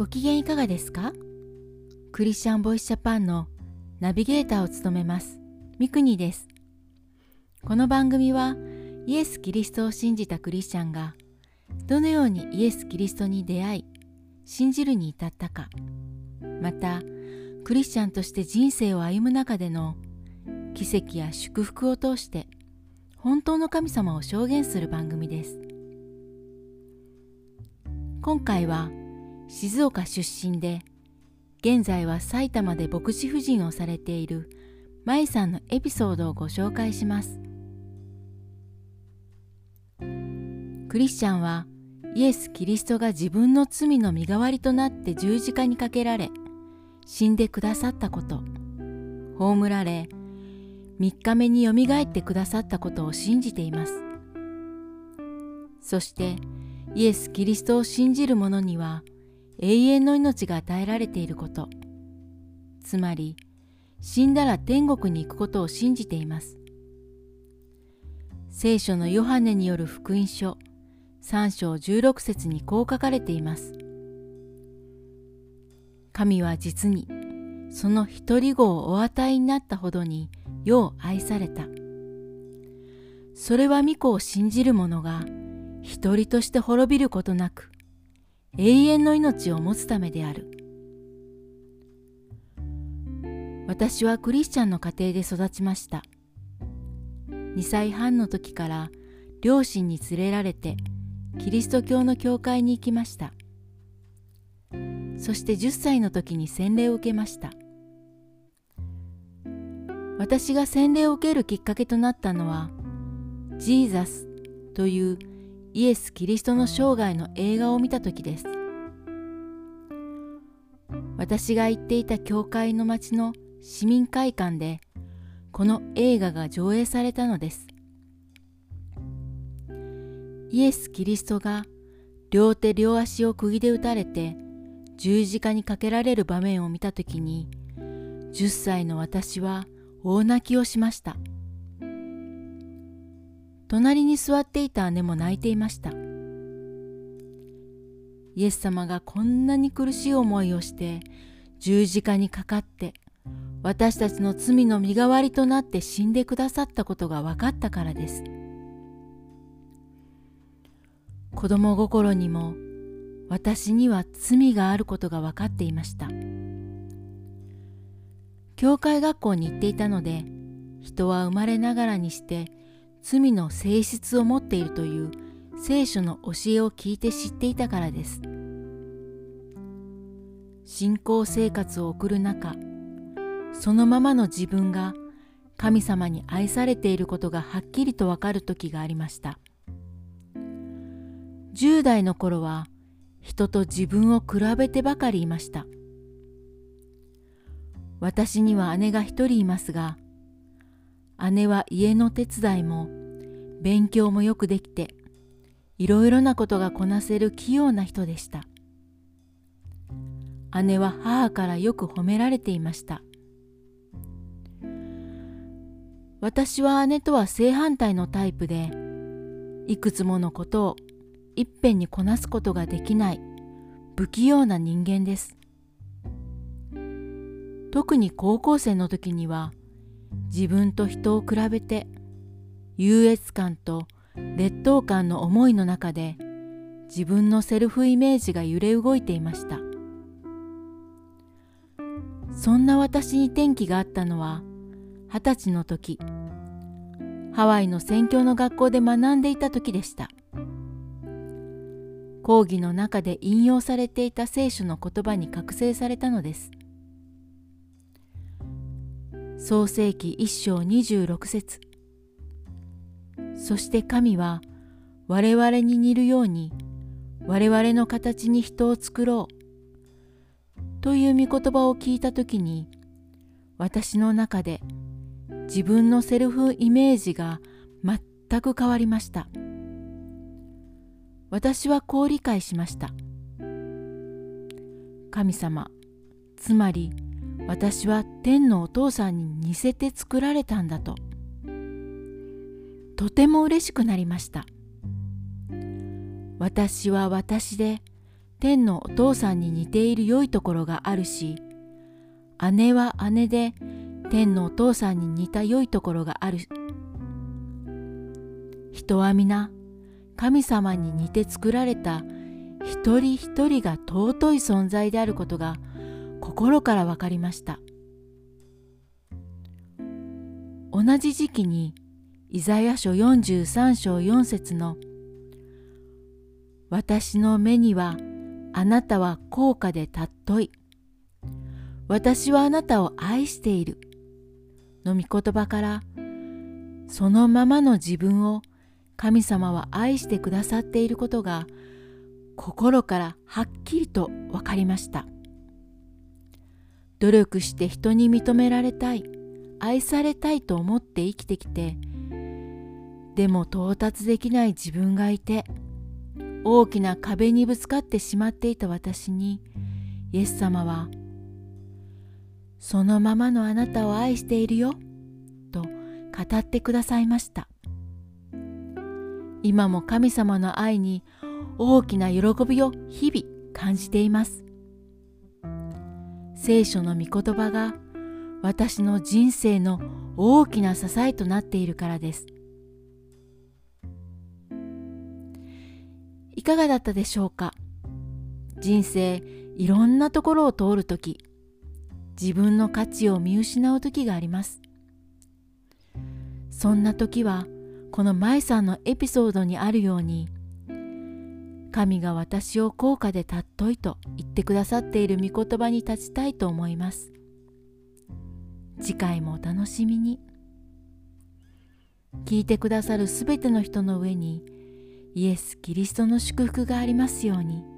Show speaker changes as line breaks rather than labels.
ご機嫌いかがですか？クリスチャンボイスジャパンのナビゲーターを務めます。ミクニです。この番組はイエス・キリストを信じたクリスチャンがどのようにイエス・キリストに出会い信じるに至ったかまたクリスチャンとして人生を歩む中での奇跡や祝福を通して本当の神様を証言する番組です。今回は静岡出身で現在は埼玉で牧師夫人をされている舞さんのエピソードをご紹介します。クリスチャンはイエス・キリストが自分の罪の身代わりとなって十字架にかけられ死んでくださったこと葬られ3日目によみがえってくださったことを信じています。そしてイエス・キリストを信じる者には永遠の命が与えられていること。つまり死んだら天国に行くことを信じています。聖書のヨハネによる福音書3章16節にこう書かれています。神は実にその一人子をお与えになったほどに世を愛された。それは御子を信じる者が一人として滅びることなく永遠の命を持つためである。私はクリスチャンの家庭で育ちました。2歳半の時から両親に連れられてキリスト教の教会に行きました。そして10歳の時に洗礼を受けました。私が洗礼を受けるきっかけとなったのはジーザスというイエス・キリストの生涯の映画を見た時です。私が行っていた教会の町の市民会館でこの映画が上映されたのです。イエス・キリストが両手両足を釘で打たれて十字架にかけられる場面を見た時に10歳の私は大泣きをしました。隣に座っていた姉も泣いていましたイエス様がこんなに苦しい思いをして十字架にかかって私たちの罪の身代わりとなって死んでくださったことが分かったからです。子供心にも私には罪があることが分かっていました教会学校に行っていたので人は生まれながらにして罪の性質を持っているという聖書の教えを聞いて知っていたからです信仰生活を送る中そのままの自分が神様に愛されていることがはっきりとわかる時がありました10代の頃は人と自分を比べてばかりいました。私には姉が一人いますが、姉は家の手伝いも勉強もよくできて、いろいろなことがこなせる器用な人でした。姉は母からよく褒められていました。私は姉とは正反対のタイプで、いくつものことをいっぺんにこなすことができない不器用な人間です。特に高校生の時には自分と人を比べて優越感と劣等感の思いの中で自分のセルフイメージが揺れ動いていました。そんな私に転機があったのは二十歳の時ハワイの宣教の学校で学んでいた時でした。講義の中で引用されていた聖書の言葉に覚醒されたのです。創世記一章26節そして神は我々に似るように我々の形に人を作ろうという御言葉を聞いたときに私の中で自分のセルフイメージが全く変わりました。私はこう理解しました。神様、つまり私は天のお父さんに似せて作られたんだと。とても嬉しくなりました。私は私で天のお父さんに似ている良いところがあるし姉は姉で天のお父さんに似た良いところがある人は皆神様に似て作られた一人一人が尊い存在であることが心から分かりました。同じ時期にイザヤ書43章4節の「私の目にはあなたは高価で尊い」「私はあなたを愛している」の御言葉からそのままの自分を神様は愛してくださっていることが心からはっきりと分かりました。努力して人に認められたい。愛されたいと思って生きてきて。でも到達できない自分がいて。大きな壁にぶつかってしまっていた私に。イエス様は「そのままのあなたを愛しているよ」と語ってくださいました。今も神様の愛に大きな喜びを日々感じています。聖書の御言葉が私の人生の大きな支えとなっているからです。いかがだったでしょうか？人生いろんなところを通るとき自分の価値を見失う時があります。そんな時はこの舞さんのエピソードにあるように神が私を高価で尊いと言ってくださっている御言葉に立ちたいと思います。次回もお楽しみに。聞いてくださるすべての人の上にイエス・キリストの祝福がありますように。